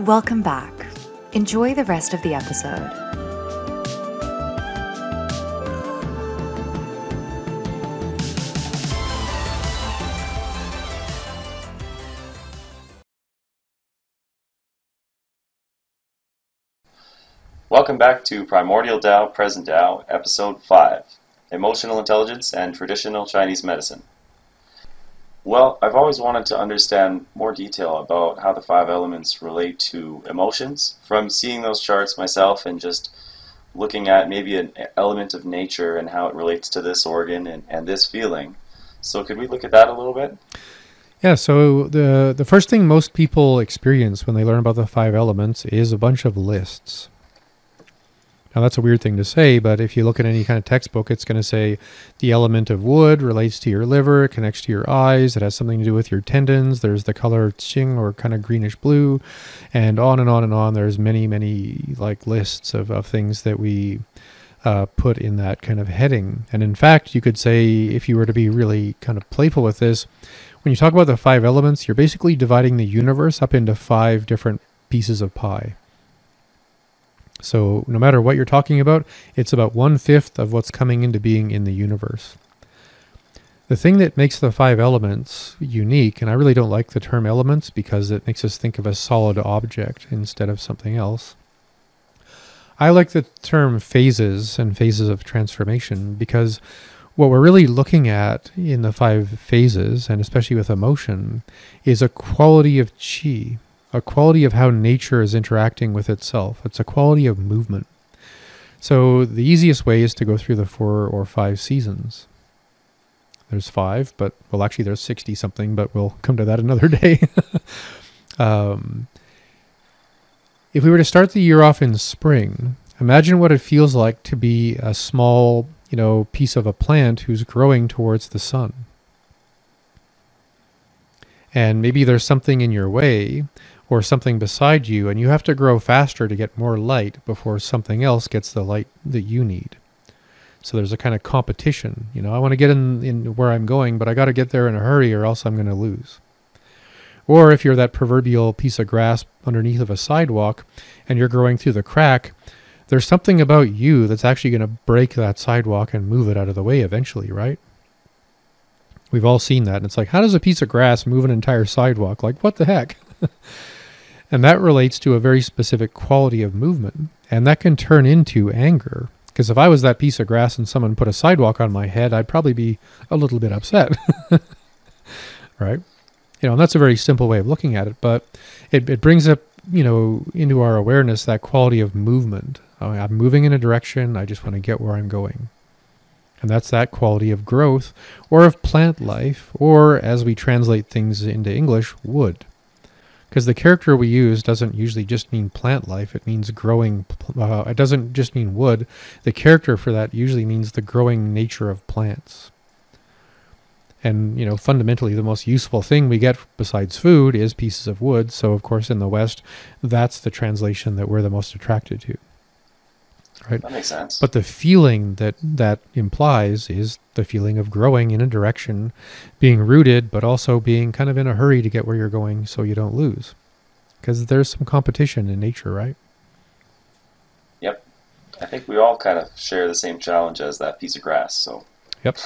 Welcome back. Enjoy the rest of the episode. Welcome back to Primordial Tao, Present Tao, Episode 5 Emotional Intelligence and Traditional Chinese Medicine. Well, I've always wanted to understand more detail about how the five elements relate to emotions from seeing those charts myself and just looking at maybe an element of nature and how it relates to this organ and, and this feeling. So, could we look at that a little bit? Yeah, so the the first thing most people experience when they learn about the five elements is a bunch of lists. Now, that's a weird thing to say, but if you look at any kind of textbook, it's going to say the element of wood relates to your liver, it connects to your eyes, it has something to do with your tendons. There's the color qing or kind of greenish blue, and on and on and on. There's many, many like lists of, of things that we uh, put in that kind of heading. And in fact, you could say, if you were to be really kind of playful with this, when you talk about the five elements, you're basically dividing the universe up into five different pieces of pie. So no matter what you're talking about, it's about one fifth of what's coming into being in the universe. The thing that makes the five elements unique, and I really don't like the term elements because it makes us think of a solid object instead of something else. I like the term phases and phases of transformation because what we're really looking at in the five phases, and especially with emotion, is a quality of chi, a quality of how nature is interacting with itself. It's a quality of movement. So the easiest way is to go through the four or five seasons. There's five, but well, actually, there's 60 something, but we'll come to that another day. um, if we were to start the year off in spring, imagine what it feels like to be a small, you know, piece of a plant who's growing towards the sun. And maybe there's something in your way or something beside you, and you have to grow faster to get more light before something else gets the light that you need. So there's a kind of competition. You know, I want to get in, in where I'm going, but I got to get there in a hurry or else I'm going to lose. Or if you're that proverbial piece of grass underneath of a sidewalk and you're growing through the crack, there's something about you that's actually going to break that sidewalk and move it out of the way eventually, right? We've all seen that. And it's like, how does a piece of grass move an entire sidewalk? Like, what the heck? And that relates to a very specific quality of movement. And that can turn into anger. Because if I was that piece of grass and someone put a sidewalk on my head, I'd probably be a little bit upset. right? You know, and that's a very simple way of looking at it, but it, it brings up, you know, into our awareness that quality of movement. Oh, I'm moving in a direction, I just want to get where I'm going. And that's that quality of growth or of plant life, or as we translate things into English, wood because the character we use doesn't usually just mean plant life it means growing uh, it doesn't just mean wood. The character for that usually means the growing nature of plants. And you know fundamentally the most useful thing we get besides food is pieces of wood so of course in the west that's the translation that we're the most attracted to right that makes sense but the feeling that that implies is the feeling of growing in a direction, being rooted, but also being kind of in a hurry to get where you're going so you don't lose. Because there's some competition in nature, right? Yep. I think we all kind of share the same challenge as that piece of grass. So. Yep.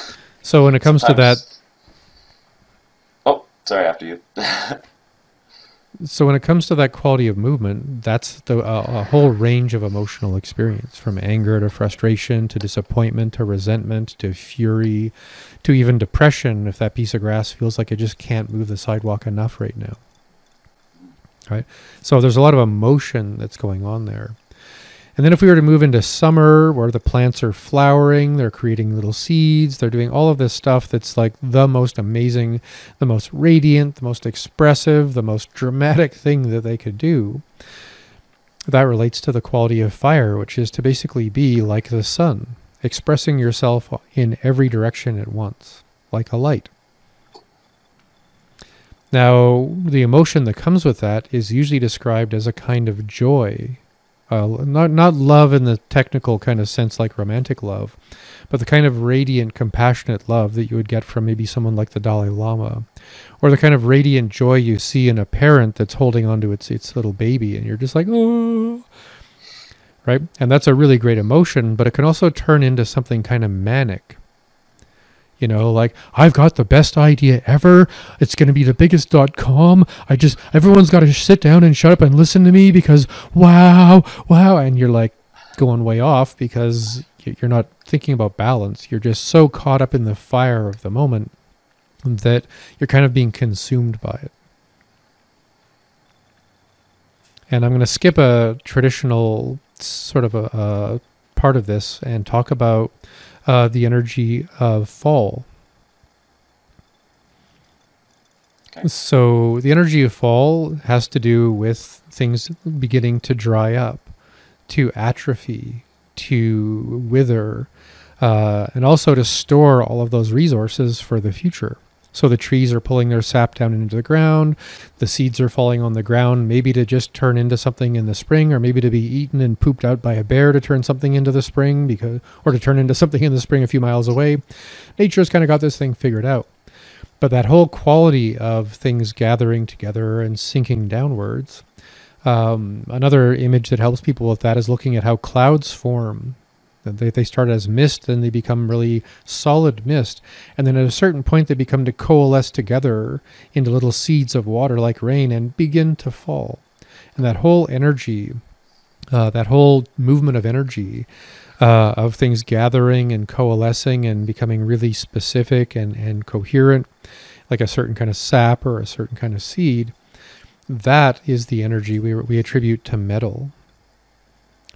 So when it comes Sometimes... to that. Oh, sorry, after you. So when it comes to that quality of movement, that's the, uh, a whole range of emotional experience, from anger to frustration to disappointment to resentment to fury, to even depression. If that piece of grass feels like it just can't move the sidewalk enough right now, right? So there's a lot of emotion that's going on there. And then if we were to move into summer where the plants are flowering, they're creating little seeds, they're doing all of this stuff that's like the most amazing, the most radiant, the most expressive, the most dramatic thing that they could do. That relates to the quality of fire, which is to basically be like the sun, expressing yourself in every direction at once, like a light. Now, the emotion that comes with that is usually described as a kind of joy Uh, not not love in the technical kind of sense like romantic love, but the kind of radiant, compassionate love that you would get from maybe someone like the Dalai Lama, or the kind of radiant joy you see in a parent that's holding onto its its little baby, and you're just like, oh, right? And that's a really great emotion, but it can also turn into something kind of manic. You know, like I've got the best idea ever. It's going to be the biggest dot com. I just everyone's got to sit down and shut up and listen to me because wow, wow, and you're like going way off because you're not thinking about balance. You're just so caught up in the fire of the moment that you're kind of being consumed by it. And I'm going to skip a traditional sort of a, a part of this and talk about uh, the energy of fall. Okay. So the energy of fall has to do with things beginning to dry up, to atrophy, to wither, uh, and also to store all of those resources for the future. So the trees are pulling their sap down into the ground, the seeds are falling on the ground, maybe to just turn into something in the spring, or maybe to be eaten and pooped out by a bear to turn something into the spring, because or to turn into something in the spring a few miles away. Nature's kind of got this thing figured out. But that whole quality of things gathering together and sinking downwards. Um, another image that helps people with that is looking at how clouds form they, they start as mist, then they become really solid mist. And then at a certain point, they become to coalesce together into little seeds of water like rain and begin to fall. And that whole energy, uh, that whole movement of energy, uh, of things gathering and coalescing and becoming really specific and, and coherent, like a certain kind of sap or a certain kind of seed, that is the energy we, we attribute to metal,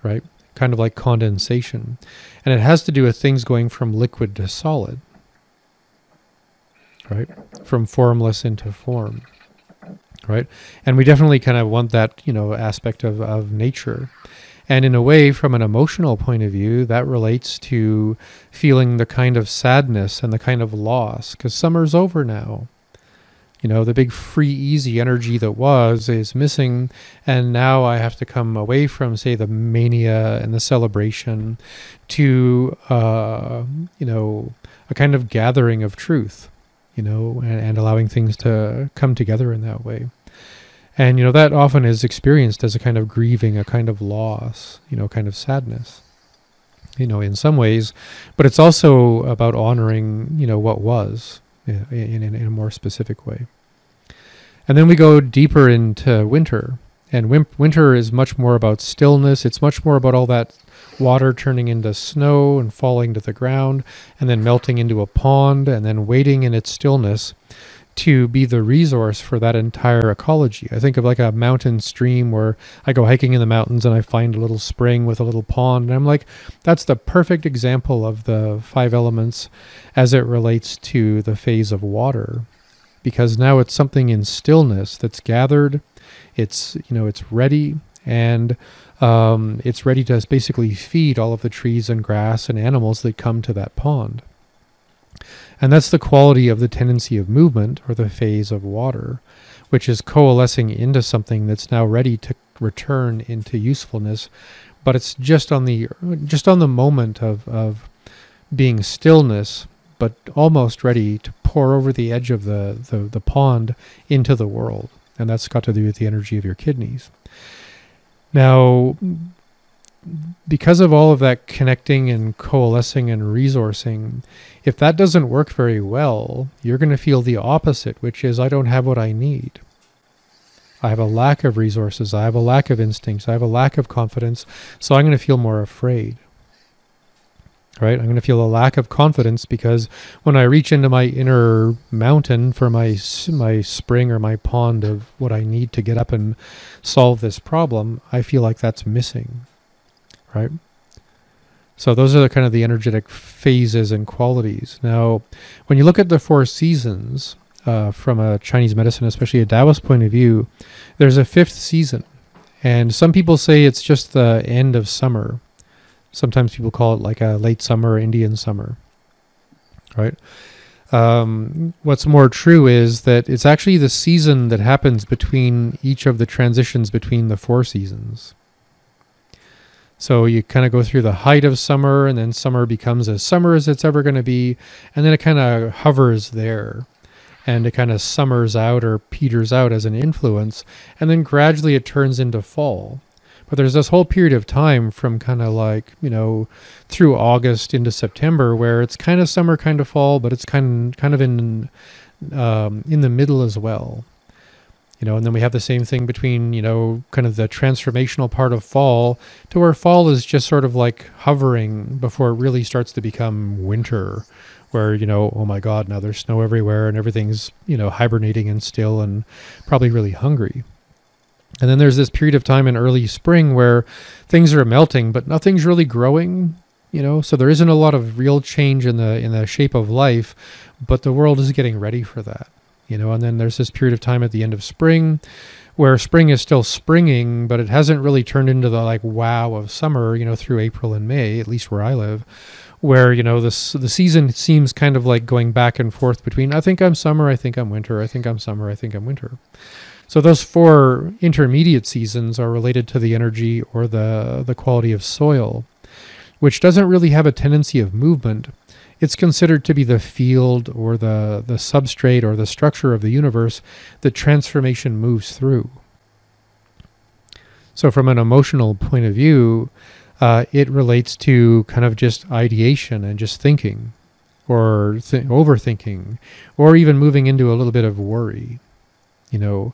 right? Kind of like condensation. And it has to do with things going from liquid to solid, right? From formless into form, right? And we definitely kind of want that, you know, aspect of, of nature. And in a way, from an emotional point of view, that relates to feeling the kind of sadness and the kind of loss, because summer's over now you know the big free easy energy that was is missing and now i have to come away from say the mania and the celebration to uh, you know a kind of gathering of truth you know and, and allowing things to come together in that way. And you know that often is experienced as a kind of grieving a kind of loss you know kind of sadness you know in some ways. But it's also about honoring you know what was Uh, in, in, in a more specific way. And then we go deeper into winter. And win- winter is much more about stillness. It's much more about all that water turning into snow and falling to the ground and then melting into a pond and then waiting in its stillness to be the resource for that entire ecology. I think of like a mountain stream where I go hiking in the mountains and I find a little spring with a little pond. And I'm like, that's the perfect example of the five elements as it relates to the phase of water. Because now it's something in stillness that's gathered, it's you know it's ready, and um, it's ready to basically feed all of the trees and grass and animals that come to that pond. And that's the quality of the tendency of movement or the phase of water, which is coalescing into something that's now ready to return into usefulness. But it's just on the just on the moment of, of being stillness, but almost ready to pour over the edge of the, the, the pond into the world. And that's got to do with the energy of your kidneys. Now, because of all of that connecting and coalescing and resourcing, if that doesn't work very well, you're going to feel the opposite, which is I don't have what I need. I have a lack of resources. I have a lack of instincts. I have a lack of confidence. So I'm going to feel more afraid. Right? I'm going to feel a lack of confidence because when I reach into my inner mountain for my my spring or my pond of what I need to get up and solve this problem, I feel like that's missing right? So those are the kind of the energetic phases and qualities. Now, when you look at the four seasons uh, from a Chinese medicine, especially a Taoist point of view, there's a fifth season, and some people say it's just the end of summer. Sometimes people call it like a late summer, Indian summer, right? Um, what's more true is that it's actually the season that happens between each of the transitions between the four seasons. So you kind of go through the height of summer, and then summer becomes as summer as it's ever going to be, and then it kind of hovers there, and it kind of summers out or peters out as an influence, and then gradually it turns into fall. But there's this whole period of time from kind of like you know through August into September where it's kind of summer, kind of fall, but it's kind kind of in um, in the middle as well you know and then we have the same thing between you know kind of the transformational part of fall to where fall is just sort of like hovering before it really starts to become winter where you know oh my god now there's snow everywhere and everything's you know hibernating and still and probably really hungry. And then there's this period of time in early spring where things are melting but nothing's really growing you know so there isn't a lot of real change in the in the shape of life but the world is getting ready for that you know and then there's this period of time at the end of spring where spring is still springing but it hasn't really turned into the like wow of summer you know through april and may at least where i live where you know this the season seems kind of like going back and forth between i think i'm summer i think i'm winter i think i'm summer i think i'm winter. So those four intermediate seasons are related to the energy or the the quality of soil which doesn't really have a tendency of movement it's considered to be the field or the, the substrate or the structure of the universe that transformation moves through. So, from an emotional point of view, uh, it relates to kind of just ideation and just thinking or th- overthinking or even moving into a little bit of worry. You know,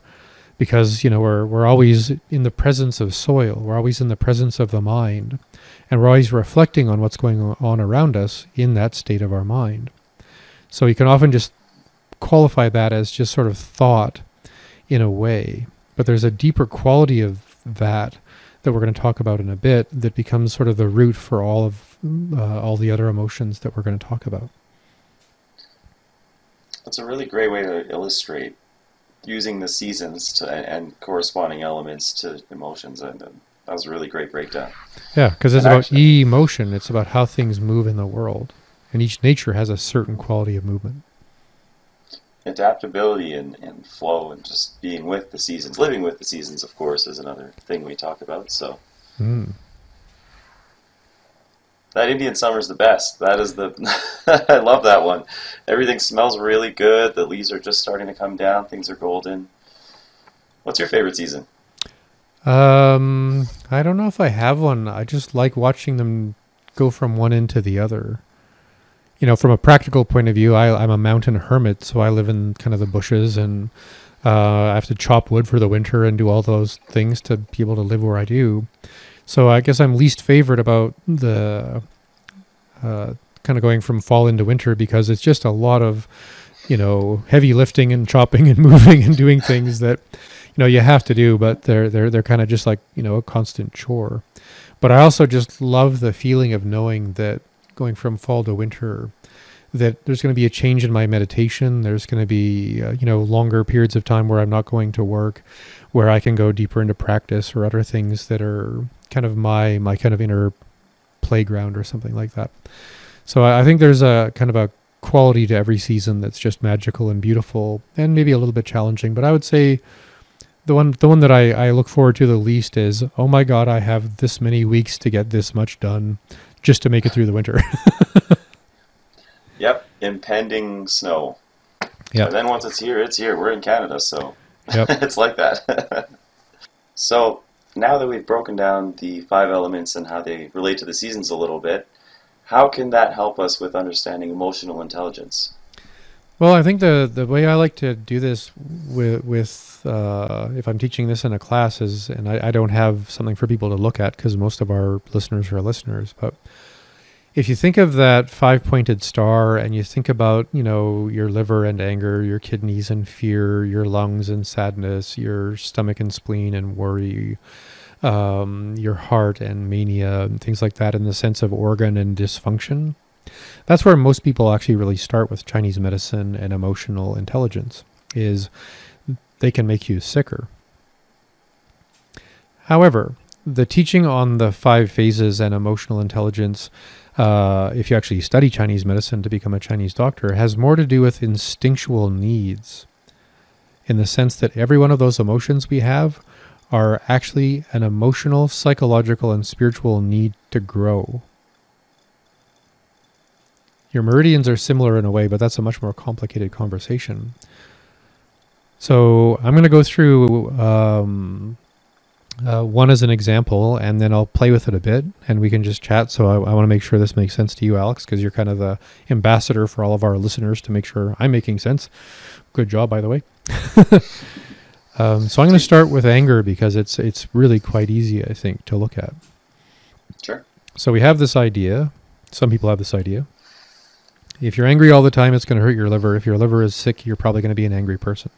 because you know we're we're always in the presence of soil we're always in the presence of the mind and we're always reflecting on what's going on around us in that state of our mind. So you can often just qualify that as just sort of thought in a way but there's a deeper quality of that that we're going to talk about in a bit that becomes sort of the root for all of uh, all the other emotions that we're going to talk about. That's a really great way to illustrate using the seasons to, and corresponding elements to emotions, and, and that was a really great breakdown. Yeah, because it's and about actually, emotion. It's about how things move in the world, and each nature has a certain quality of movement. Adaptability and, and flow, and just being with the seasons, living with the seasons, of course, is another thing we talk about. So. Mm that Indian summer is the best. That is the I love that one. Everything smells really good. The leaves are just starting to come down. Things are golden. What's your favorite season? Um, I don't know if I have one. I just like watching them go from one end to the other. You know, from a practical point of view, I, I'm a mountain hermit, so I live in kind of the bushes and uh, I have to chop wood for the winter and do all those things to be able to live where I do. So I guess I'm least favorite about the uh, kind of going from fall into winter because it's just a lot of you know heavy lifting and chopping and moving and doing things that know you have to do, but they're they're they're kind of just like you know a constant chore. But I also just love the feeling of knowing that going from fall to winter that there's going to be a change in my meditation. There's going to be, uh, you know, longer periods of time where I'm not going to work, where I can go deeper into practice or other things that are kind of my my kind of inner playground or something like that. So I, I think there's a kind of a quality to every season that's just magical and beautiful and maybe a little bit challenging. But I would say the one the one that I, I look forward to the least is oh my god I have this many weeks to get this much done just to make it through the winter. yep, impending snow. Yeah. Then once it's here, it's here. We're in Canada, so yep. it's like that. so now that we've broken down the five elements and how they relate to the seasons a little bit, how can that help us with understanding emotional intelligence? Well, I think the the way I like to do this with with uh, if I'm teaching this in a class is, and I, I don't have something for people to look at because most of our listeners are listeners, but if you think of that five pointed star and you think about, you know, your liver and anger, your kidneys and fear, your lungs and sadness, your stomach and spleen and worry, um, your heart and mania, and things like that in the sense of organ and dysfunction, that's where most people actually really start with Chinese medicine and emotional intelligence is they can make you sicker. However, the teaching on the five phases and emotional intelligence uh, if you actually study Chinese medicine to become a Chinese doctor, has more to do with instinctual needs in the sense that every one of those emotions we have are actually an emotional, psychological, and spiritual need to grow. Your meridians are similar in a way, but that's a much more complicated conversation. So I'm going to go through um, uh, one as an example, and then I'll play with it a bit, and we can just chat. So I, I want to make sure this makes sense to you, Alex, because you're kind of the ambassador for all of our listeners to make sure I'm making sense. Good job, by the way. um, so I'm going to start with anger because it's it's really quite easy, I think, to look at. Sure. So we have this idea. Some people have this idea. If you're angry all the time, it's going to hurt your liver. If your liver is sick, you're probably going to be an angry person.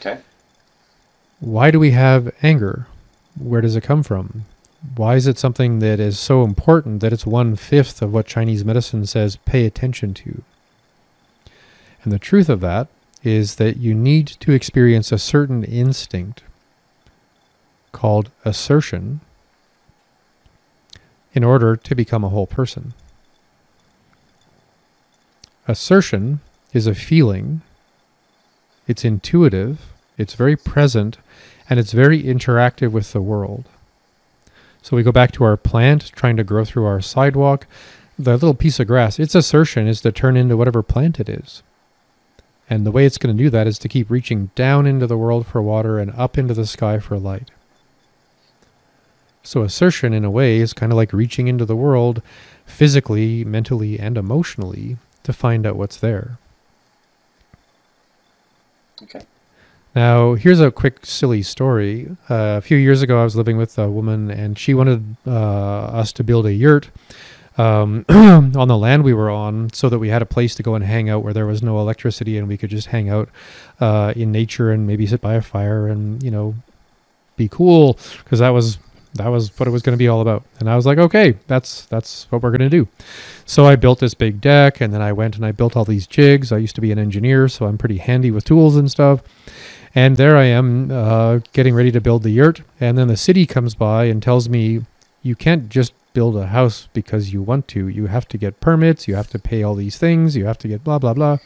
Okay. Why do we have anger? Where does it come from? Why is it something that is so important that it's one fifth of what Chinese medicine says pay attention to? And the truth of that is that you need to experience a certain instinct called assertion in order to become a whole person. Assertion is a feeling, it's intuitive, it's very present, and it's very interactive with the world. So we go back to our plant trying to grow through our sidewalk. The little piece of grass, its assertion is to turn into whatever plant it is. And the way it's going to do that is to keep reaching down into the world for water and up into the sky for light. So assertion, in a way, is kind of like reaching into the world physically, mentally, and emotionally to find out what's there. Okay. Now, here's a quick, silly story. Uh, a few years ago, I was living with a woman, and she wanted uh, us to build a yurt um, on the land we were on so that we had a place to go and hang out where there was no electricity and we could just hang out uh, in nature and maybe sit by a fire and, you know, be cool because that was that was what it was going to be all about. And I was like, okay, that's that's what we're going to do. So I built this big deck, and then I went and I built all these jigs. I used to be an engineer, so I'm pretty handy with tools and stuff. And there I am, uh, getting ready to build the yurt, and then the city comes by and tells me, you can't just build a house because you want to. You have to get permits. You have to pay all these things. You have to get blah blah blah.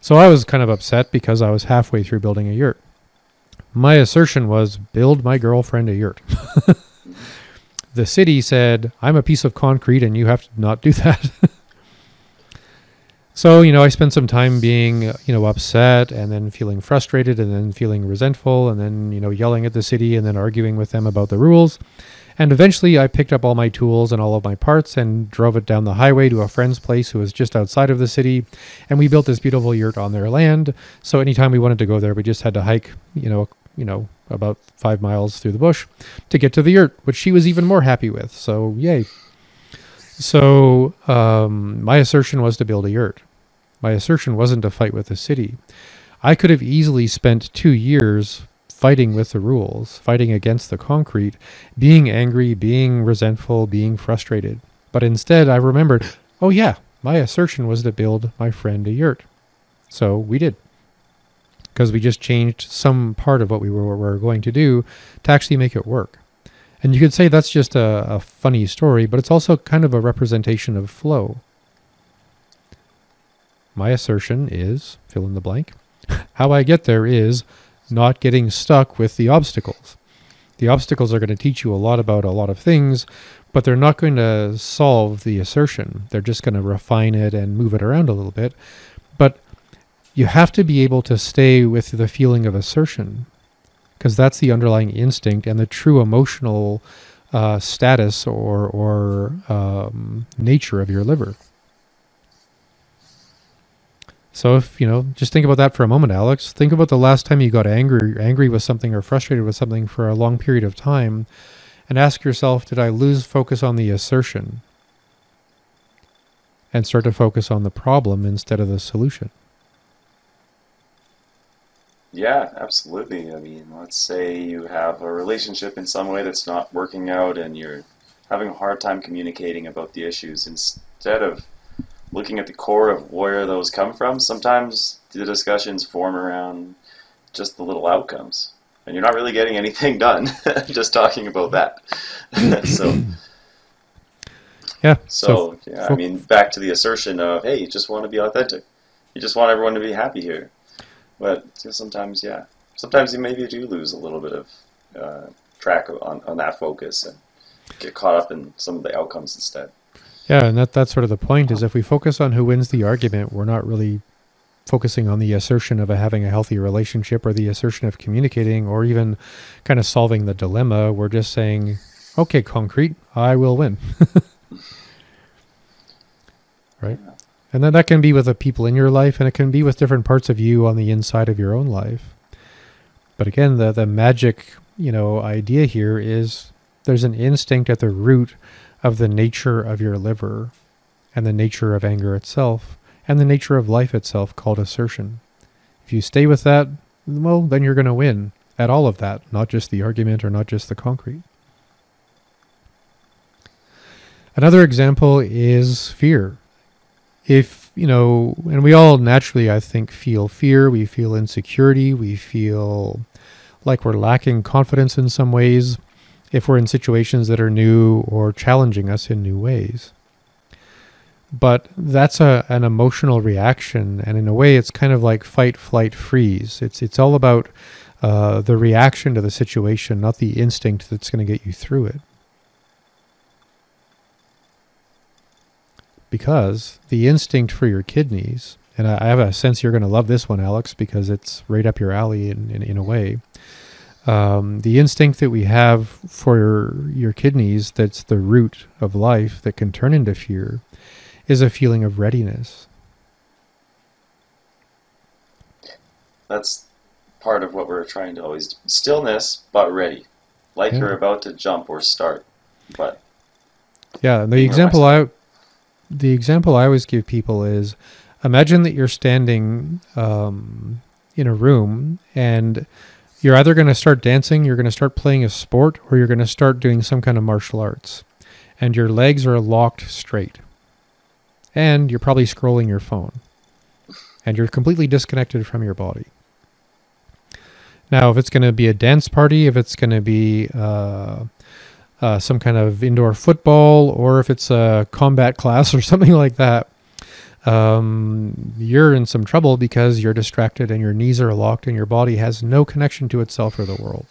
So I was kind of upset because I was halfway through building a yurt. My assertion was build my girlfriend a yurt. the city said, I'm a piece of concrete and you have to not do that. so, you know, I spent some time being, you know, upset and then feeling frustrated and then feeling resentful and then, you know, yelling at the city and then arguing with them about the rules. And eventually I picked up all my tools and all of my parts and drove it down the highway to a friend's place who was just outside of the city. And we built this beautiful yurt on their land. So anytime we wanted to go there, we just had to hike, you know, you know, about five miles through the bush to get to the yurt, which she was even more happy with. So yay. So um, my assertion was to build a yurt. My assertion wasn't to fight with the city. I could have easily spent two years fighting with the rules, fighting against the concrete, being angry, being resentful, being frustrated. But instead, I remembered, oh yeah, my assertion was to build my friend a yurt. So we did. Because we just changed some part of what we were, were going to do to actually make it work. And you could say that's just a, a funny story, but it's also kind of a representation of flow. My assertion is fill in the blank. How I get there is not getting stuck with the obstacles. The obstacles are going to teach you a lot about a lot of things, but they're not going to solve the assertion. They're just going to refine it and move it around a little bit. But you have to be able to stay with the feeling of assertion because that's the underlying instinct and the true emotional uh, status or, or um, nature of your liver. So if you know, just think about that for a moment, Alex. Think about the last time you got angry, angry with something or frustrated with something for a long period of time, and ask yourself, did I lose focus on the assertion and start to focus on the problem instead of the solution? Yeah, absolutely. I mean, let's say you have a relationship in some way that's not working out and you're having a hard time communicating about the issues. Instead of looking at the core of where those come from, sometimes the discussions form around just the little outcomes. And you're not really getting anything done just talking about that. so yeah. So, so yeah, I mean, back to the assertion of, hey, you just want to be authentic. You just want everyone to be happy here. But sometimes, yeah, sometimes you maybe do lose a little bit of uh, track on, on that focus and get caught up in some of the outcomes instead. Yeah, and that that's sort of the point is if we focus on who wins the argument, we're not really focusing on the assertion of a, having a healthy relationship or the assertion of communicating or even kind of solving the dilemma. We're just saying, okay, concrete, I will win. right? And then that can be with the people in your life and it can be with different parts of you on the inside of your own life. But again, the the magic, you know, idea here is there's an instinct at the root of the nature of your liver and the nature of anger itself and the nature of life itself called assertion. If you stay with that, well, then you're going to win at all of that, not just the argument or not just the concrete. Another example is fear. If, you know, and we all naturally, I think, feel fear, we feel insecurity, we feel like we're lacking confidence in some ways if we're in situations that are new or challenging us in new ways. But that's a, an emotional reaction, and in a way, it's kind of like fight, flight, freeze. It's it's all about uh, the reaction to the situation, not the instinct that's going to get you through it. Because the instinct for your kidneys, and I, have a sense you're going to love this one, Alex, because it's right up your alley in, in, in a way um, the instinct that we have for your, your kidneys, that's the root of life that can turn into fear, is a feeling of readiness. That's part of what we're trying to always do. Stillness, but ready. Like Yeah. you're about to jump or start. But Yeah, the example. I, the example I always give people is, imagine that you're standing um, in a room and you're either going to start dancing, you're going to start playing a sport, or you're going to start doing some kind of martial arts, and your legs are locked straight, and you're probably scrolling your phone, and you're completely disconnected from your body. Now, if it's going to be a dance party, if it's going to be uh, uh, some kind of indoor football, or if it's a combat class or something like that, um, you're in some trouble because you're distracted and your knees are locked and your body has no connection to itself or the world.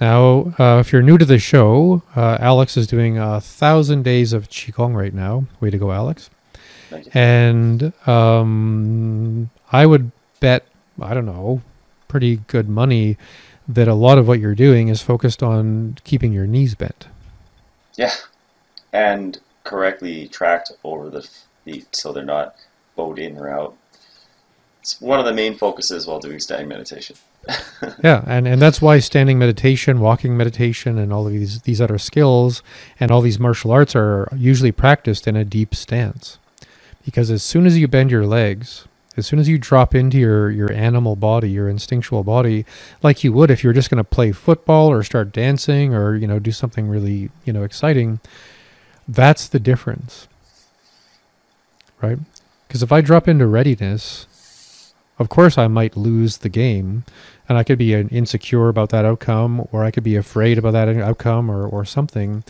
Now, uh, if you're new to the show, uh, Alex is doing a thousand days of Qigong right now. Way to go, Alex. And um, I would bet, I don't know, pretty good money that a lot of what you're doing is focused on keeping your knees bent. Yeah. And correctly tracked over the feet so they're not bowed in or out. It's one of the main focuses while doing standing meditation. Yeah, and, and that's why standing meditation, walking meditation, and all of these these other skills and all these martial arts are usually practiced in a deep stance. Because as soon as you bend your legs, as soon as you drop into your, your animal body, your instinctual body, like you would if you were just going to play football or start dancing or you know do something really you know exciting, that's the difference, right? Because if I drop into readiness, of course I might lose the game, and I could be uh, insecure about that outcome, or I could be afraid about that outcome, or or something.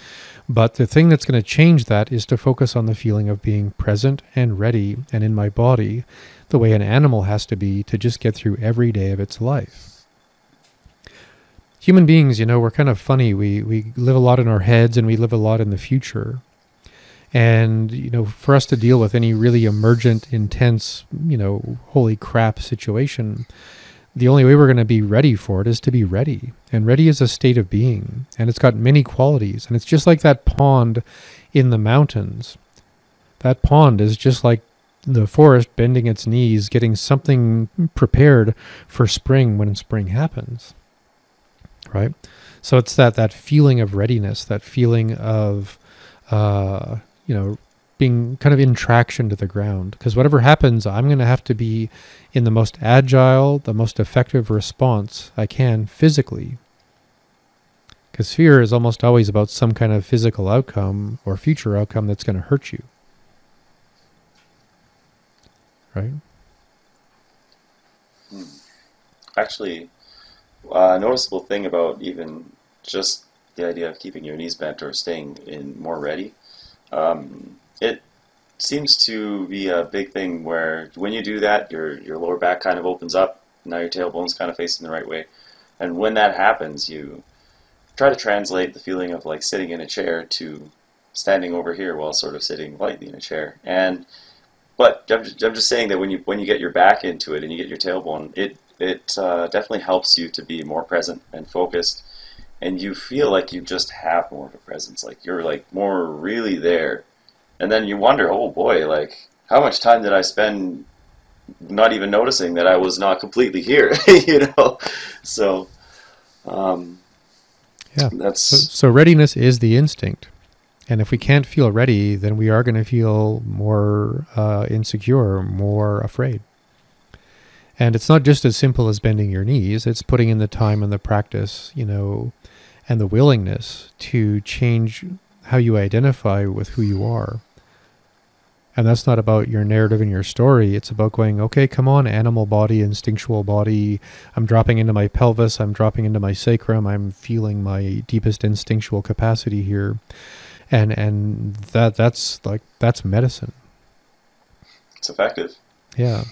But the thing that's going to change that is to focus on the feeling of being present and ready and in my body, the way an animal has to be to just get through every day of its life. Human beings, you know, we're kind of funny. We we live a lot in our heads and we live a lot in the future. And you know, for us to deal with any really emergent, intense, you know, holy crap situation, the only way we're going to be ready for it is to be ready. And ready is a state of being, and it's got many qualities. And it's just like that pond in the mountains. That pond is just like the forest bending its knees, getting something prepared for spring when spring happens. Right? So it's that that feeling of readiness, that feeling of uh, you know, being kind of in traction to the ground. Because whatever happens, I'm going to have to be in the most agile, the most effective response I can physically. Because fear is almost always about some kind of physical outcome or future outcome that's going to hurt you. Right? Actually, a noticeable thing about even just the idea of keeping your knees bent or staying in more ready, um, it seems to be a big thing where when you do that, your your lower back kind of opens up. Now your tailbone's kind of facing the right way, and when that happens, you try to translate the feeling of like sitting in a chair to standing over here while sort of sitting lightly in a chair. And but I'm just, I'm just saying that when you when you get your back into it and you get your tailbone, it it uh, definitely helps you to be more present and focused, and you feel like you just have more of a presence, like you're like more really there, and then you wonder, oh boy, like how much time did I spend not even noticing that I was not completely here, you know? So, um, Yeah. that's So, so readiness is the instinct. And if we can't feel ready, then we are going to feel more uh, insecure, more afraid. And it's not just as simple as bending your knees, it's putting in the time and the practice, you know, and the willingness to change how you identify with who you are. And that's not about your narrative and your story. It's about going, okay, come on, animal body, instinctual body. I'm dropping into my pelvis. I'm dropping into my sacrum. I'm feeling my deepest instinctual capacity here. And and that that's like that's medicine. it's effective. Yeah.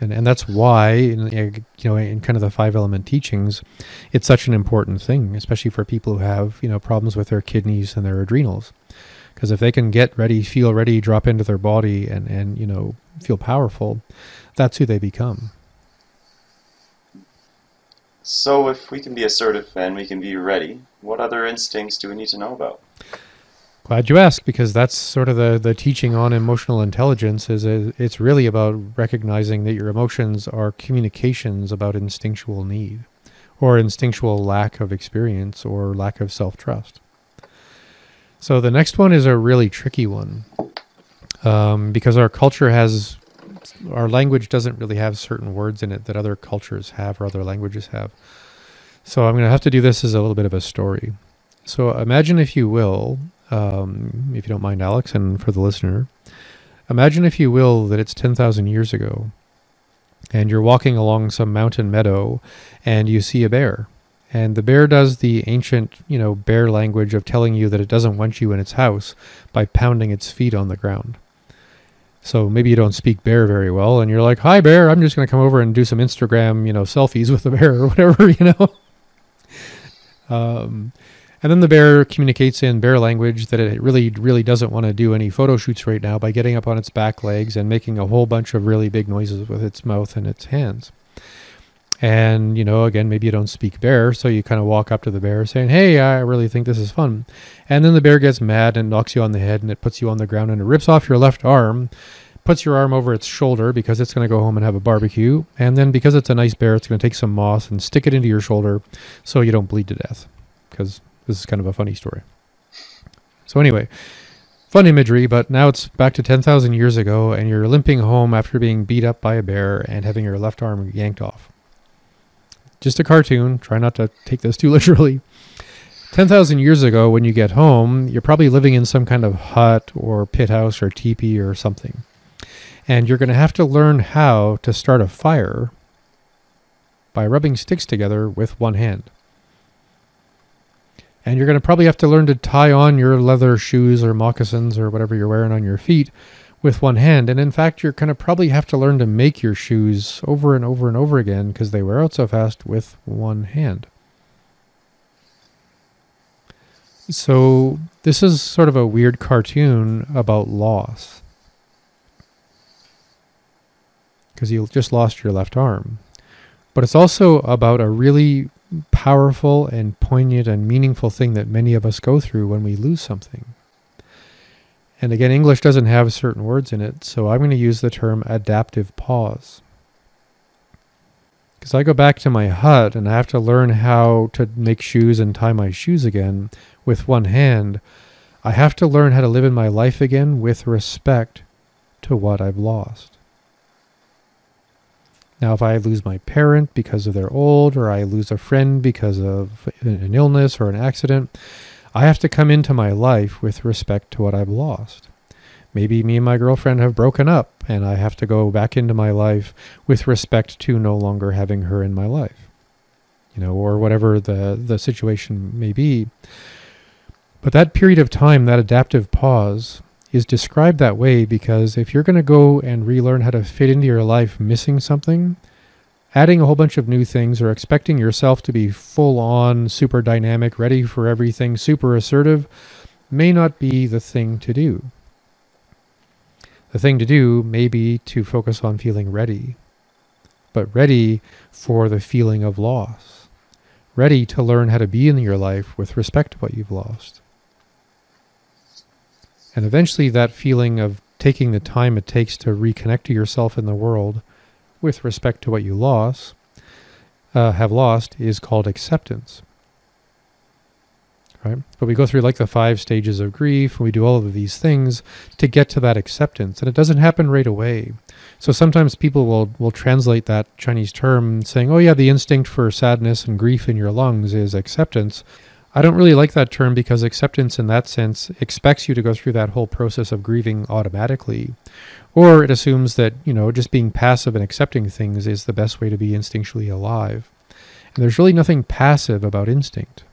And, and that's why, in, you know, in kind of the five element teachings, it's such an important thing, especially for people who have, you know, problems with their kidneys and their adrenals. Because if they can get ready, feel ready, drop into their body and, and, you know, feel powerful, that's who they become. So if we can be assertive and we can be ready, what other instincts do we need to know about? Glad you asked, because that's sort of the, the teaching on emotional intelligence. Is a, it's really about recognizing that your emotions are communications about instinctual need, or instinctual lack of experience, or lack of self trust. So the next one is a really tricky one, um, because our culture has, our language doesn't really have certain words in it that other cultures have or other languages have. So I'm going to have to do this as a little bit of a story. So imagine, if you will, um, if you don't mind, Alex, and for the listener, imagine, if you will, that it's 10,000 years ago and you're walking along some mountain meadow and you see a bear. And the bear does the ancient, you know, bear language of telling you that it doesn't want you in its house by pounding its feet on the ground. So maybe you don't speak bear very well, and you're like, "Hi, bear! I'm just going to come over and do some Instagram, you know, selfies with the bear or whatever, you know." um, and then the bear communicates in bear language that it really, really doesn't want to do any photo shoots right now by getting up on its back legs and making a whole bunch of really big noises with its mouth and its hands. And, you know, again, maybe you don't speak bear, so you kind of walk up to the bear saying, Hey, I really think this is fun. And then the bear gets mad and knocks you on the head and it puts you on the ground and it rips off your left arm, puts your arm over its shoulder because it's going to go home and have a barbecue. And then because it's a nice bear, it's going to take some moss and stick it into your shoulder so you don't bleed to death. Because this is kind of a funny story. So, anyway, fun imagery, but now it's back to 10,000 years ago and you're limping home after being beat up by a bear and having your left arm yanked off just a cartoon. Try not to take this too literally. 10,000 years ago, when you get home, you're probably living in some kind of hut or pit house or teepee or something. And you're going to have to learn how to start a fire by rubbing sticks together with one hand. And you're going to probably have to learn to tie on your leather shoes or moccasins or whatever you're wearing on your feet with one hand. And in fact, you're going to probably have to learn to make your shoes over and over and over again because they wear out so fast with one hand. So, this is sort of a weird cartoon about loss. Because you just lost your left arm. But it's also about a really powerful and poignant and meaningful thing that many of us go through when we lose something. And again, English doesn't have certain words in it, so I'm going to use the term adaptive pause. Because I go back to my hut and I have to learn how to make shoes and tie my shoes again with one hand. I have to learn how to live in my life again with respect to what I've lost. Now, if I lose my parent because of they're old, or I lose a friend because of an illness or an accident, I have to come into my life with respect to what I've lost. Maybe me and my girlfriend have broken up, and I have to go back into my life with respect to no longer having her in my life. You know, or whatever the, the situation may be. But that period of time, that adaptive pause, is described that way because if you're going to go and relearn how to fit into your life missing something, adding a whole bunch of new things or expecting yourself to be full on, super dynamic, ready for everything, super assertive, may not be the thing to do. The thing to do may be to focus on feeling ready, but ready for the feeling of loss, ready to learn how to be in your life with respect to what you've lost. And eventually, that feeling of taking the time it takes to reconnect to yourself in the world with respect to what you lost, uh, have lost, is called acceptance. Right? But we go through like the five stages of grief, and we do all of these things to get to that acceptance, and it doesn't happen right away. So sometimes people will will translate that Chinese term saying, "Oh yeah, the instinct for sadness and grief in your lungs is acceptance." I don't really like that term because acceptance, in that sense, expects you to go through that whole process of grieving automatically. Or it assumes that, you know, just being passive and accepting things is the best way to be instinctually alive. And there's really nothing passive about instinct.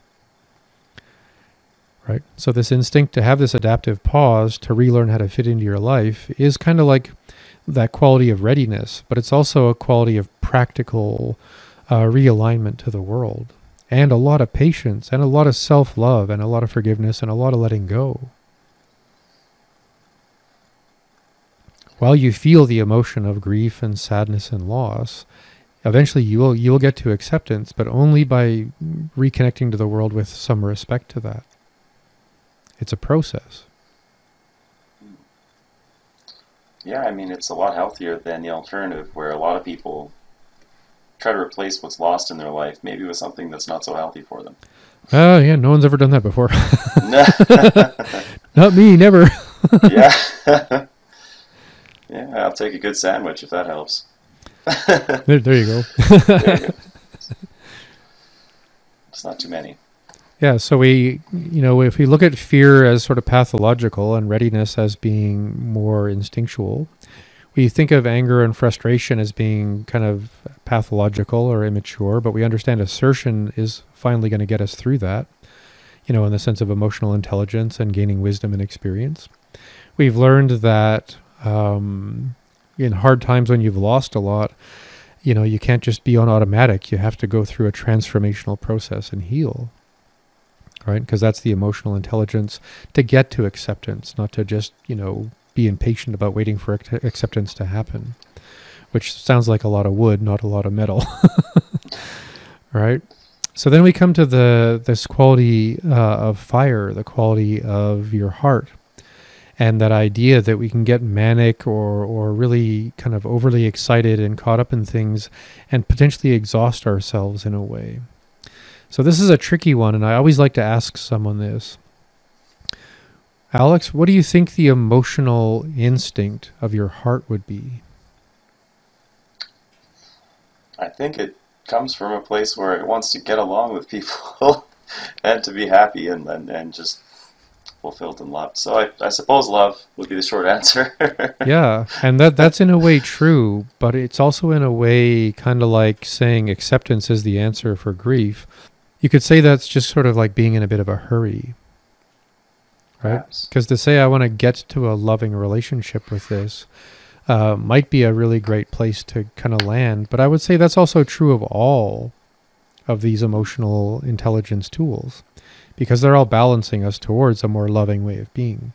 Right? So, this instinct to have this adaptive pause to relearn how to fit into your life is kind of like that quality of readiness, but it's also a quality of practical uh, realignment to the world and a lot of patience and a lot of self love and a lot of forgiveness and a lot of letting go. While you feel the emotion of grief and sadness and loss, eventually you will you will get to acceptance, but only by reconnecting to the world with some respect to that. It's a process. Yeah, I mean it's a lot healthier than the alternative where a lot of people try to replace what's lost in their life, maybe with something that's not so healthy for them. Oh, uh, yeah, no one's ever done that before. not me, never. yeah. yeah, I'll take a good sandwich if that helps. there, there you go. there you go. It's not too many. Yeah, so we, you know, if we look at fear as sort of pathological and readiness as being more instinctual, we think of anger and frustration as being kind of pathological or immature, but we understand assertion is finally going to get us through that, you know, in the sense of emotional intelligence and gaining wisdom and experience. We've learned that um, in hard times when you've lost a lot, you know, you can't just be on automatic. You have to go through a transformational process and heal, right? Because that's the emotional intelligence to get to acceptance, not to just, you know, be impatient about waiting for acceptance to happen, which sounds like a lot of wood, not a lot of metal. right? So then we come to the this quality uh, of fire, the quality of your heart, and that idea that we can get manic or or really kind of overly excited and caught up in things, and potentially exhaust ourselves in a way. So this is a tricky one, and I always like to ask someone this: Alex, what do you think the emotional instinct of your heart would be? I think it comes from a place where it wants to get along with people and to be happy and, and, and just fulfilled and loved. So I, I suppose love would be the short answer. yeah, and that that's in a way true, but it's also in a way kind of like saying acceptance is the answer for grief. You could say that's just sort of like being in a bit of a hurry right? Because to say I want to get to a loving relationship with this uh, might be a really great place to kind of land. But I would say that's also true of all of these emotional intelligence tools because they're all balancing us towards a more loving way of being.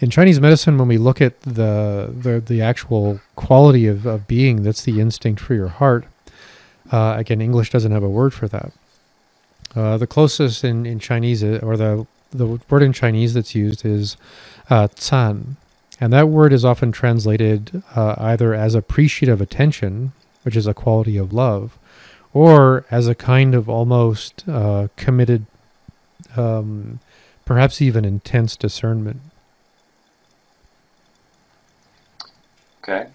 In Chinese medicine, when we look at the the, the actual quality of, of being, that's the instinct for your heart. Uh, again, English doesn't have a word for that. Uh, the closest in, in Chinese, uh, or the the word in Chinese that's used is uh, "can," and that word is often translated uh, either as appreciative attention, which is a quality of love, or as a kind of almost uh, committed, um, perhaps even intense discernment. Okay.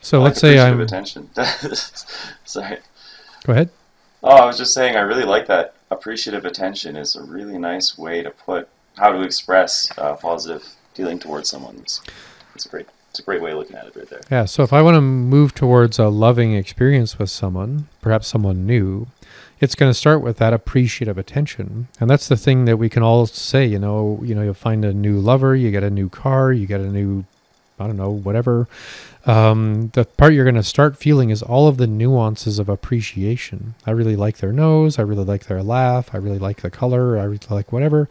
So let's say I'm attention. Sorry. Go ahead. Oh, I was just saying I really like that appreciative attention is a really nice way to put how to express uh, positive feeling towards someone. It's, it's a great it's a great way of looking at it right there. Yeah. So if I want to move towards a loving experience with someone, perhaps someone new, it's going to start with that appreciative attention and that's the thing that we can all say you know you know you'll find a new lover you get a new car you get a new i don't know whatever um, the part you're going to start feeling is all of the nuances of appreciation i really like their nose i really like their laugh i really like the color i really like whatever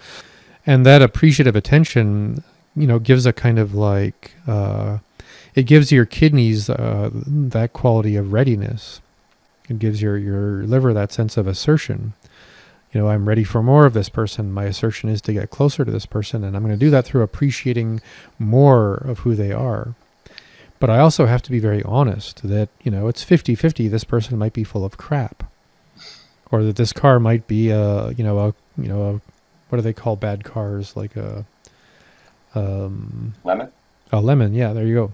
and that appreciative attention you know gives a kind of like uh, it gives your kidneys uh, that quality of readiness it gives your, your liver that sense of assertion. You know, I'm ready for more of this person. My assertion is to get closer to this person, and I'm going to do that through appreciating more of who they are. But I also have to be very honest that, you know, it's 50 50. This person might be full of crap. Or that this car might be a, you know, a, you know, a, what do they call bad cars? Like a, um, lemon? A lemon. Yeah, there you go.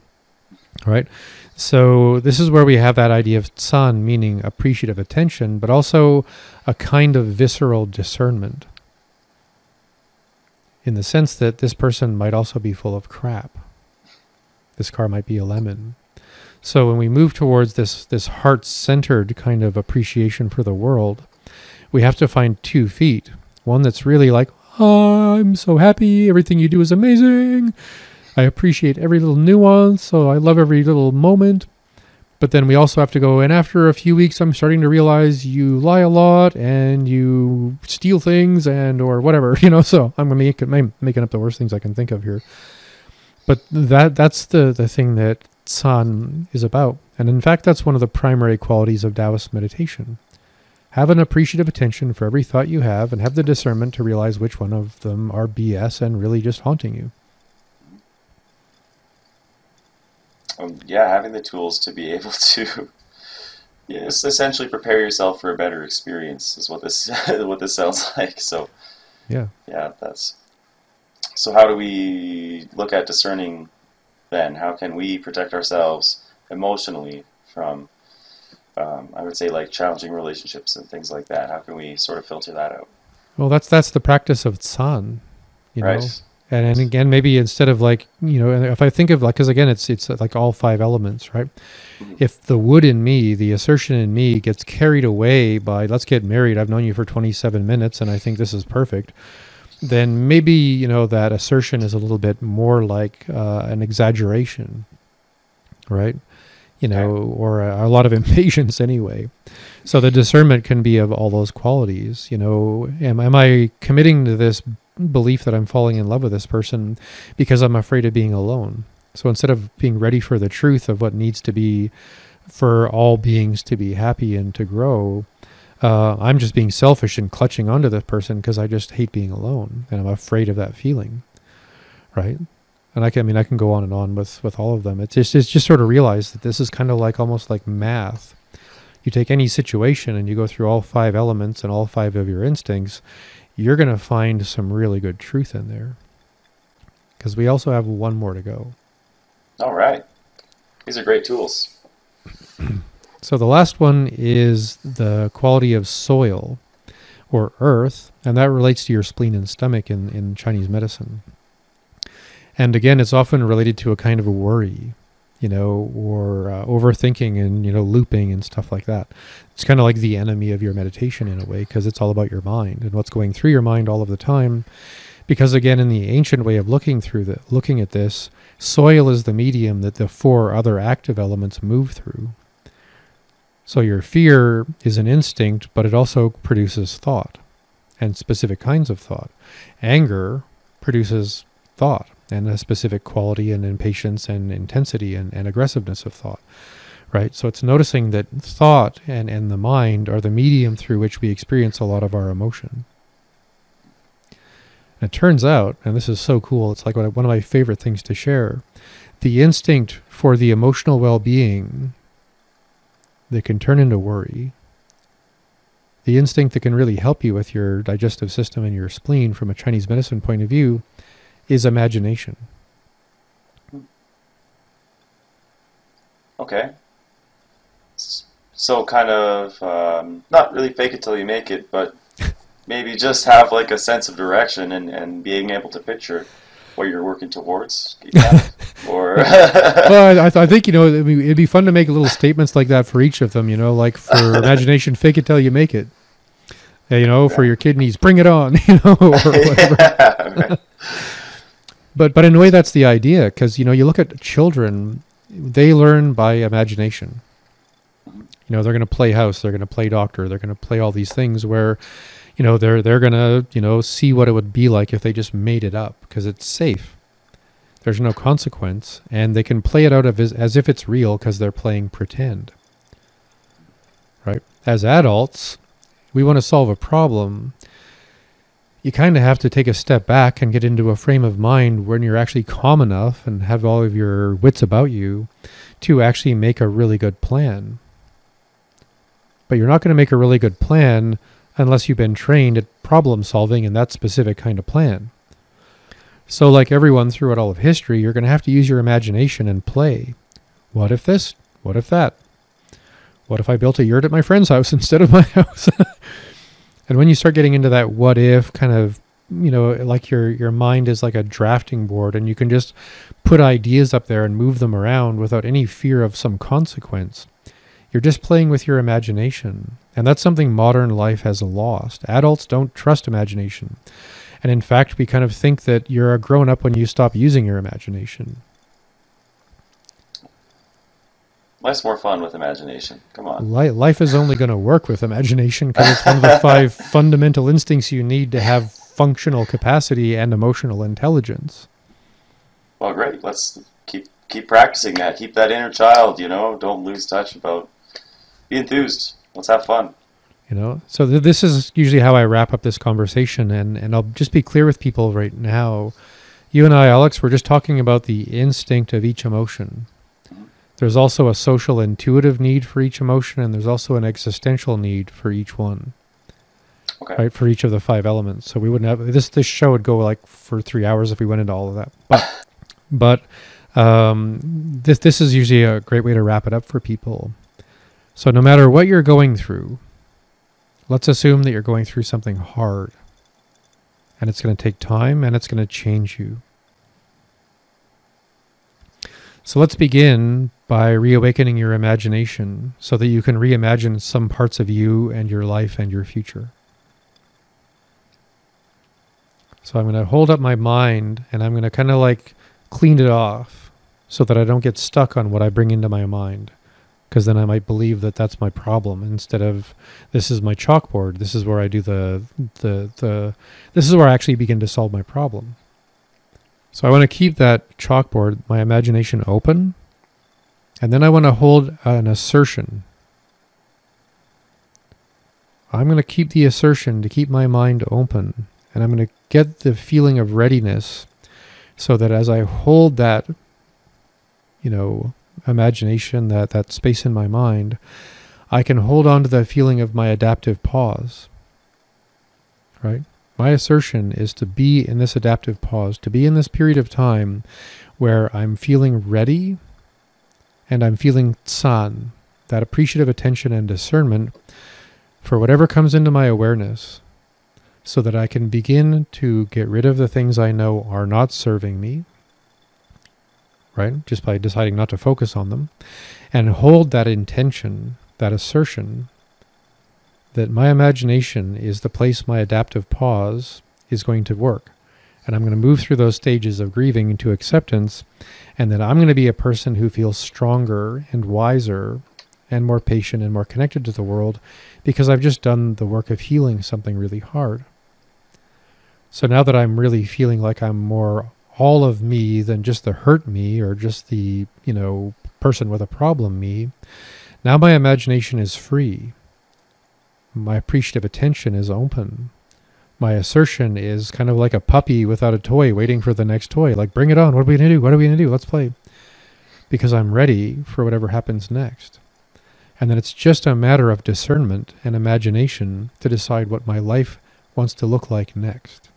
All right. So this is where we have that idea of san, meaning appreciative attention, but also a kind of visceral discernment. In the sense that this person might also be full of crap. This car might be a lemon. So when we move towards this this heart-centered kind of appreciation for the world, we have to find two feet. One that's really like, oh, I'm so happy, everything you do is amazing I appreciate every little nuance, so I love every little moment. But then we also have to go, and after a few weeks, I'm starting to realize you lie a lot and you steal things and or whatever, you know. So I'm gonna make I'm making up the worst things I can think of here. But that that's the the thing that San is about, and in fact, that's one of the primary qualities of Taoist meditation. Have an appreciative attention for every thought you have, and have the discernment to realize which one of them are BS and really just haunting you. um, yeah, having the tools to be able to yes, essentially prepare yourself for a better experience is what this what this sounds like. So yeah, yeah, that's so. How do we look at discerning then? How can we protect ourselves emotionally from? Um, I would say like challenging relationships and things like that. How can we sort of filter that out? Well, that's that's the practice of Tsan, you right. know and, and again maybe instead of like you know if i think of like because again it's it's like all five elements right mm-hmm. if the wood in me the assertion in me gets carried away by let's get married i've known you for 27 minutes and i think this is perfect then maybe you know that assertion is a little bit more like uh, an exaggeration right? You know or a, a lot of impatience anyway. So the discernment can be of all those qualities you know. Am, am i committing to this belief that I'm falling in love with this person because I'm afraid of being alone. So instead of being ready for the truth of what needs to be for all beings to be happy and to grow, uh, I'm just being selfish and clutching onto this person because I just hate being alone and I'm afraid of that feeling, right? And I can, I mean, I can go on and on with with all of them. It's just, it's just sort of realize that this is kind of like almost like math. You take any situation and you go through all five elements and all five of your instincts, you're going to find some really good truth in there. Because we also have one more to go. All right. These are great tools. so the last one is the quality of soil or earth, and that relates to your spleen and stomach in, in Chinese medicine. And again, it's often related to a kind of a worry you know, or uh, overthinking and, you know, looping and stuff like that. It's kind of like the enemy of your meditation in a way because it's all about your mind and what's going through your mind all of the time. Because again, in the ancient way of looking through the looking at this, soil is the medium that the four other active elements move through. So your fear is an instinct, but it also produces thought and specific kinds of thought. Anger produces thought and a specific quality and impatience and intensity and, and aggressiveness of thought right so it's noticing that thought and, and the mind are the medium through which we experience a lot of our emotion and it turns out and this is so cool it's like one of my favorite things to share the instinct for the emotional well-being that can turn into worry the instinct that can really help you with your digestive system and your spleen from a chinese medicine point of view is imagination. Okay. So kind of um, not really fake it till you make it, but maybe just have like a sense of direction and, and being able to picture what you're working towards. or well, I, I, think you know it'd be, it'd be fun to make little statements like that for each of them. You know, like for imagination, fake it till you make it. Yeah, you know, for your kidneys, bring it on, you know, or whatever. but but in a way, that's the idea, because you know, you look at children, they learn by imagination. You know, they're going to play house, they're going to play doctor, they're going to play all these things where, you know, they're they're going to you know see what it would be like if they just made it up because it's safe. There's no consequence, and they can play it out of as, as if it's real because they're playing pretend. Right? As adults, we want to solve a problem. You kind of have to take a step back and get into a frame of mind when you're actually calm enough and have all of your wits about you to actually make a really good plan. But you're not going to make a really good plan unless you've been trained at problem solving in that specific kind of plan. So, like everyone throughout all of history, you're going to have to use your imagination and play. What if this? What if that? What if I built a yurt at my friend's house instead of my house? and when you start getting into that what if kind of, you know, like your your mind is like a drafting board and you can just put ideas up there and move them around without any fear of some consequence. You're just playing with your imagination. And that's something modern life has lost. Adults don't trust imagination. And in fact, we kind of think that you're a grown up when you stop using your imagination. Life's more fun with imagination. Come on. Li- life is only going to work with imagination because it's one of the five fundamental instincts you need to have functional capacity and emotional intelligence. Well, great. Let's keep keep practicing that. Keep that inner child. You know, don't lose touch about. Be enthused. Let's have fun. You know, so th- this is usually how I wrap up this conversation, and and I'll just be clear with people right now. You and I, Alex, we're just talking about the instinct of each emotion. There's also a social intuitive need for each emotion, and there's also an existential need for each one. Okay. Right, for each of the five elements. So we wouldn't have this. This show would go like for three hours if we went into all of that. But, but um, this this is usually a great way to wrap it up for people. So no matter what you're going through, let's assume that you're going through something hard, and it's going to take time, and it's going to change you. So let's begin by reawakening your imagination so that you can reimagine some parts of you and your life and your future. So I'm going to hold up my mind and I'm going to kind of like clean it off so that I don't get stuck on what I bring into my mind. Because then I might believe that that's my problem instead of this is my chalkboard. This is where I do the the the. This is where I actually begin to solve my problem. So I want to keep that chalkboard, my imagination open, and then I want to hold an assertion. I'm going to keep the assertion to keep my mind open, and I'm going to get the feeling of readiness so that as I hold that, you know, imagination, that, that space in my mind, I can hold on to the feeling of my adaptive pause. Right? My assertion is to be in this adaptive pause, to be in this period of time where I'm feeling ready and I'm feeling tsan, that appreciative attention and discernment for whatever comes into my awareness, so that I can begin to get rid of the things I know are not serving me, right? Just by deciding not to focus on them, and hold that intention, that assertion, that my imagination is the place my adaptive pause is going to work. And I'm going to move through those stages of grieving into acceptance, and that I'm going to be a person who feels stronger and wiser and more patient and more connected to the world because I've just done the work of healing something really hard. So now that I'm really feeling like I'm more all of me than just the hurt me or just the, you know, person with a problem me, now my imagination is free. My appreciative attention is open. My assertion is kind of like a puppy without a toy waiting for the next toy. Like, bring it on. What are we going to do? What are we going to do? Let's play. Because I'm ready for whatever happens next. And then it's just a matter of discernment and imagination to decide what my life wants to look like next.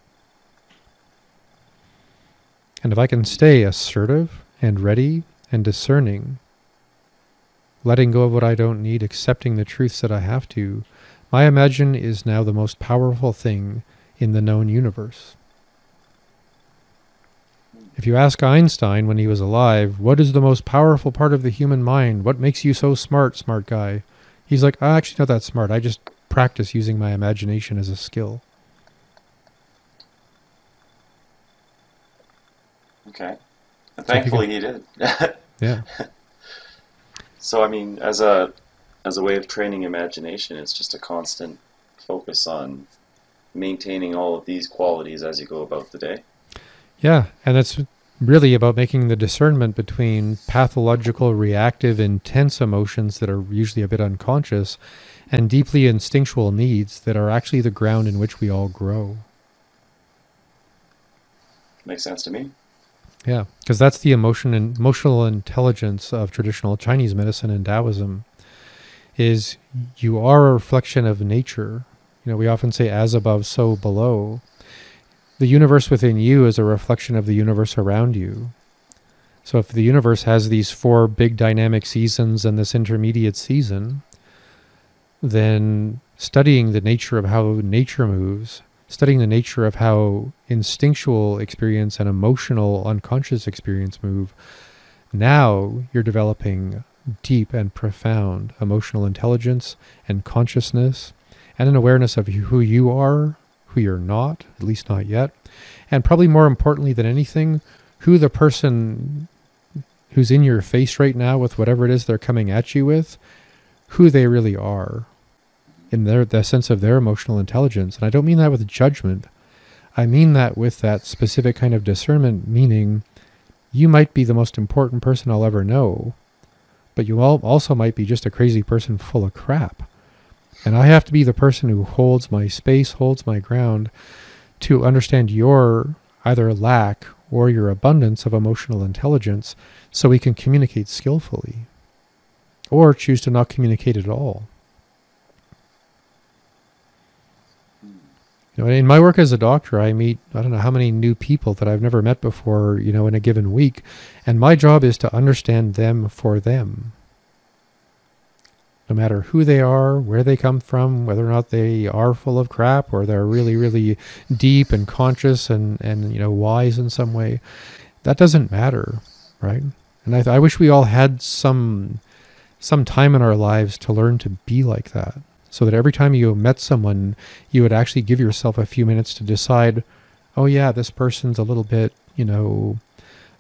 And if I can stay assertive and ready and discerning, letting go of what I don't need, accepting the truths that I have to, my imagine is now the most powerful thing in the known universe. If you ask Einstein when he was alive, what is the most powerful part of the human mind? What makes you so smart, smart guy? He's like, I'm actually not that smart. I just practice using my imagination as a skill. Okay. And So if you thankfully he did. Yeah. so I mean, as a as a way of training imagination, it's just a constant focus on maintaining all of these qualities as you go about the day. Yeah, and it's really about making the discernment between pathological, reactive, intense emotions that are usually a bit unconscious and deeply instinctual needs that are actually the ground in which we all grow. Makes sense to me. Yeah, because that's the emotion and emotional intelligence of traditional Chinese medicine and Taoism. Is you are a reflection of nature. You know, we often say "as above, so below." The universe within you is a reflection of the universe around you. So, if the universe has these four big dynamic seasons and this intermediate season, then studying the nature of how nature moves studying the nature of how instinctual experience and emotional unconscious experience move, now you're developing deep and profound emotional intelligence and consciousness and an awareness of who you are, who you're not, at least not yet, and probably more importantly than anything, who the person who's in your face right now with whatever it is they're coming at you with, who they really are in their the sense of their emotional intelligence. And I don't mean that with judgment. I mean that with that specific kind of discernment, meaning you might be the most important person I'll ever know, but you also might be just a crazy person full of crap. And I have to be the person who holds my space, holds my ground to understand your either lack or your abundance of emotional intelligence so we can communicate skillfully or choose to not communicate at all. You know, in my work as a doctor, I meet I don't know how many new people that I've never met before, you know, in a given week, and my job is to understand them for them. No matter who they are, where they come from, whether or not they are full of crap or they're really, really deep and conscious and, and you know wise in some way, that doesn't matter, right? And I, I wish we all had some some time in our lives to learn to be like that so that every time you met someone, you would actually give yourself a few minutes to decide, oh yeah, this person's a little bit, you know,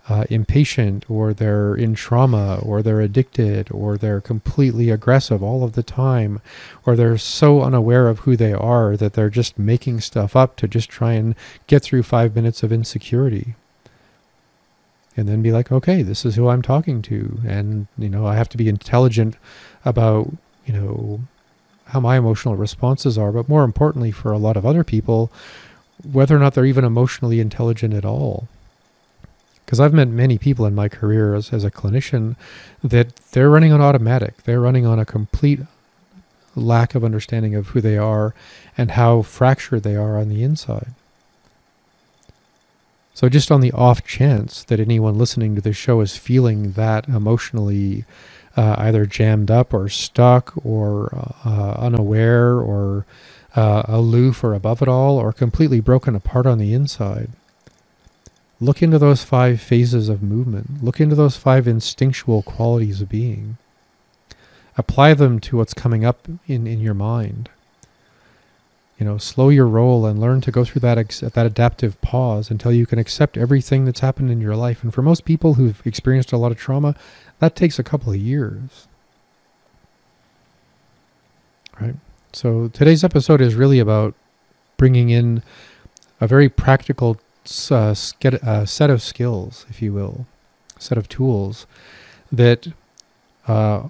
uh, impatient, or they're in trauma, or they're addicted, or they're completely aggressive all of the time, or they're so unaware of who they are that they're just making stuff up to just try and get through five minutes of insecurity. And then be like, okay, this is who I'm talking to. And, you know, I have to be intelligent about, you know, how my emotional responses are, but more importantly, for a lot of other people, whether or not they're even emotionally intelligent at all. Because I've met many people in my career as, as a clinician that they're running on automatic. They're running on a complete lack of understanding of who they are and how fractured they are on the inside. So, just on the off chance that anyone listening to this show is feeling that emotionally uh, either jammed up or stuck or uh, unaware or uh, aloof or above it all or completely broken apart on the inside. Look into those five phases of movement. Look into those five instinctual qualities of being. Apply them to what's coming up in, in your mind. You know, slow your roll and learn to go through that ex- that adaptive pause until you can accept everything that's happened in your life. And for most people who've experienced a lot of trauma, that takes a couple of years. Right? So today's episode is really about bringing in a very practical uh, uh, set of skills, if you will, set of tools that, uh,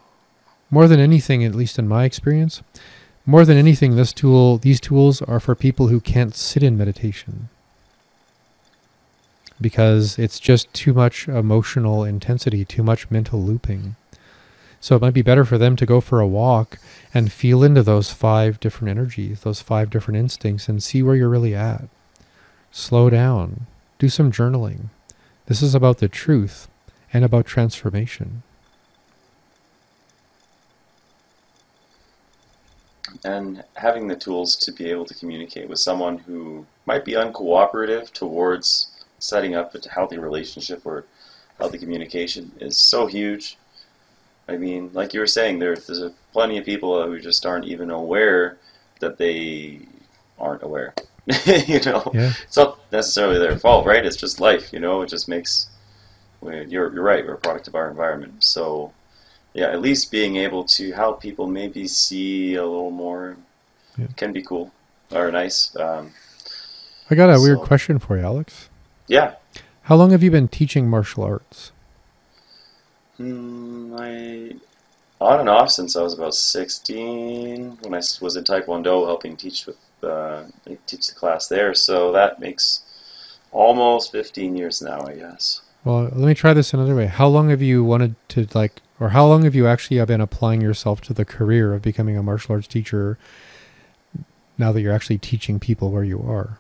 more than anything, at least in my experience, more than anything, this tool, these tools are for people who can't sit in meditation because it's just too much emotional intensity, too much mental looping. So it might be better for them to go for a walk and feel into those five different energies, those five different instincts, and see where you're really at. Slow down, do some journaling. This is about the truth and about transformation. And having the tools to be able to communicate with someone who might be uncooperative towards setting up a healthy relationship or healthy communication is so huge. I mean, like you were saying, there, there's a, plenty of people who just aren't even aware that they aren't aware. you know, Yeah. it's not necessarily their fault, right? It's just life. You know, it just makes. You're you're right. We're a product of our environment. So, yeah, at least being able to help people maybe see a little more Yeah. can be cool or nice. Um, I got a weird question for you, Alex. Yeah. How long have you been teaching martial arts? Hmm, I on and off since I was about 16 when I was in Taekwondo helping teach with uh, teach the class there. So that makes almost 15 years now, I guess. Well, let me try this another way. How long have you wanted to like, or how long have you actually been applying yourself to the career of becoming a martial arts teacher? Now that you're actually teaching people where you are.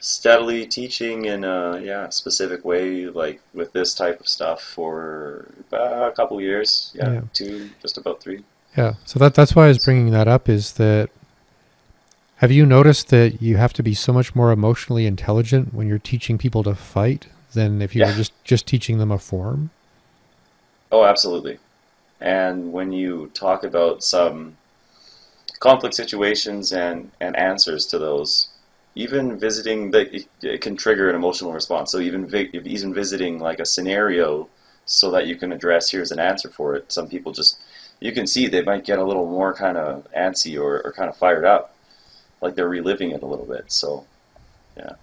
Steadily teaching in a yeah specific way, like with this type of stuff for about a couple years. Yeah, Yeah. two, just about three. Yeah. So that that's why I was bringing that up. Is that have you noticed that you have to be so much more emotionally intelligent when you're teaching people to fight than if you were Yeah. just just teaching them a form? Oh, absolutely. And when you talk about some conflict situations and, and answers to those, even visiting it can trigger an emotional response. So even vi- even visiting like a scenario so that you can address here's an answer for it. Some people just you can see they might get a little more kind of antsy or, or kind of fired up, like they're reliving it a little bit. So, yeah.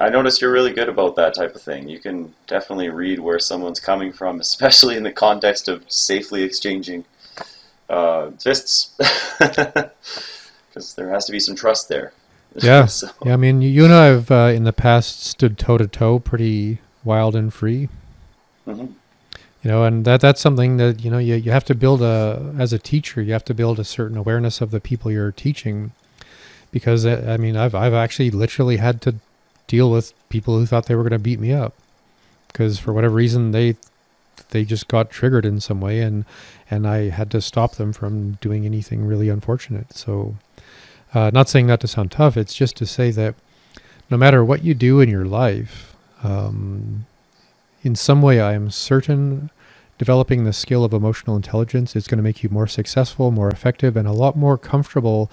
I notice you're really good about that type of thing. You can definitely read where someone's coming from, especially in the context of safely exchanging uh, fists, because there has to be some trust there. Yeah. so, Yeah. I mean, you, and I have uh, in the past stood toe to toe pretty wild and free. mhm. you know and that that's something that you know you, you have to build a as a teacher you have to build a certain awareness of the people you're teaching because uh, i mean i've i've actually literally had to deal with people who thought they were going to beat me up because for whatever reason they they just got triggered in some way and and i had to stop them from doing anything really unfortunate so uh, not saying that to sound tough it's just to say that no matter what you do in your life um, in some way, I am certain developing the skill of emotional intelligence is going to make you more successful, more effective, and a lot more comfortable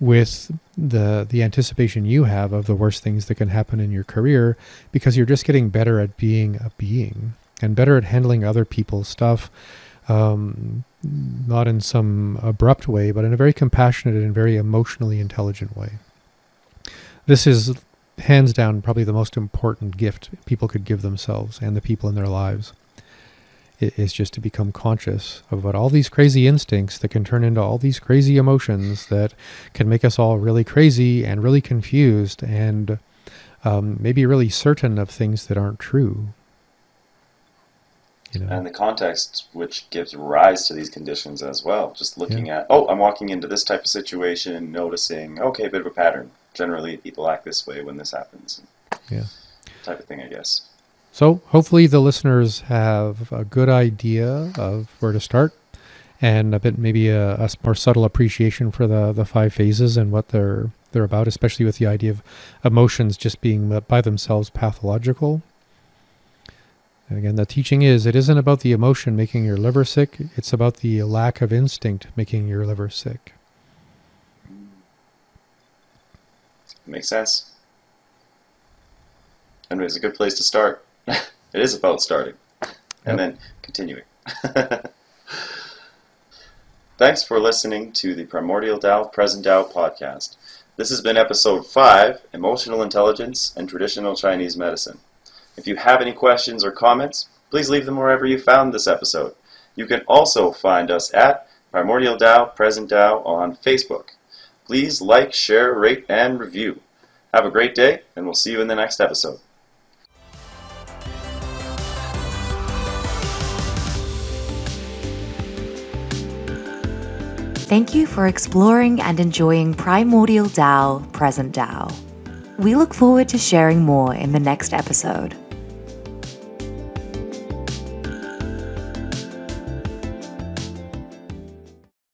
with the the anticipation you have of the worst things that can happen in your career because you're just getting better at being a being and better at handling other people's stuff um, not in some abrupt way but in a very compassionate and very emotionally intelligent way. This is hands down probably the most important gift people could give themselves and the people in their lives. I- is just to become conscious of what all these crazy instincts that can turn into all these crazy emotions that can make us all really crazy and really confused and um, maybe really certain of things that aren't true you know and the context which gives rise to these conditions as well. Just looking at, oh, I'm walking into this type of situation noticing, okay, a bit of a pattern. Generally, people act this way when this happens. Yeah. Type of thing, I guess. So hopefully the listeners have a good idea of where to start and a bit maybe a more subtle appreciation for the, the five phases and what they're they're about, especially with the idea of emotions just being uh, by themselves pathological. And again, the teaching is it isn't about the emotion making your liver sick, it's about the lack of instinct making your liver sick. Makes sense. And it's a good place to start. it is about starting and then continuing. Thanks for listening to the Primordial Tao Present Tao podcast. This has been episode 5 Emotional Intelligence and Traditional Chinese Medicine. If you have any questions or comments, please leave them wherever you found this episode. You can also find us at Primordial Dao Present Dao on Facebook. Please like, share, rate, and review. Have a great day, and we'll see you in the next episode. Thank you for exploring and enjoying Primordial Tao, Present Tao. We look forward to sharing more in the next episode.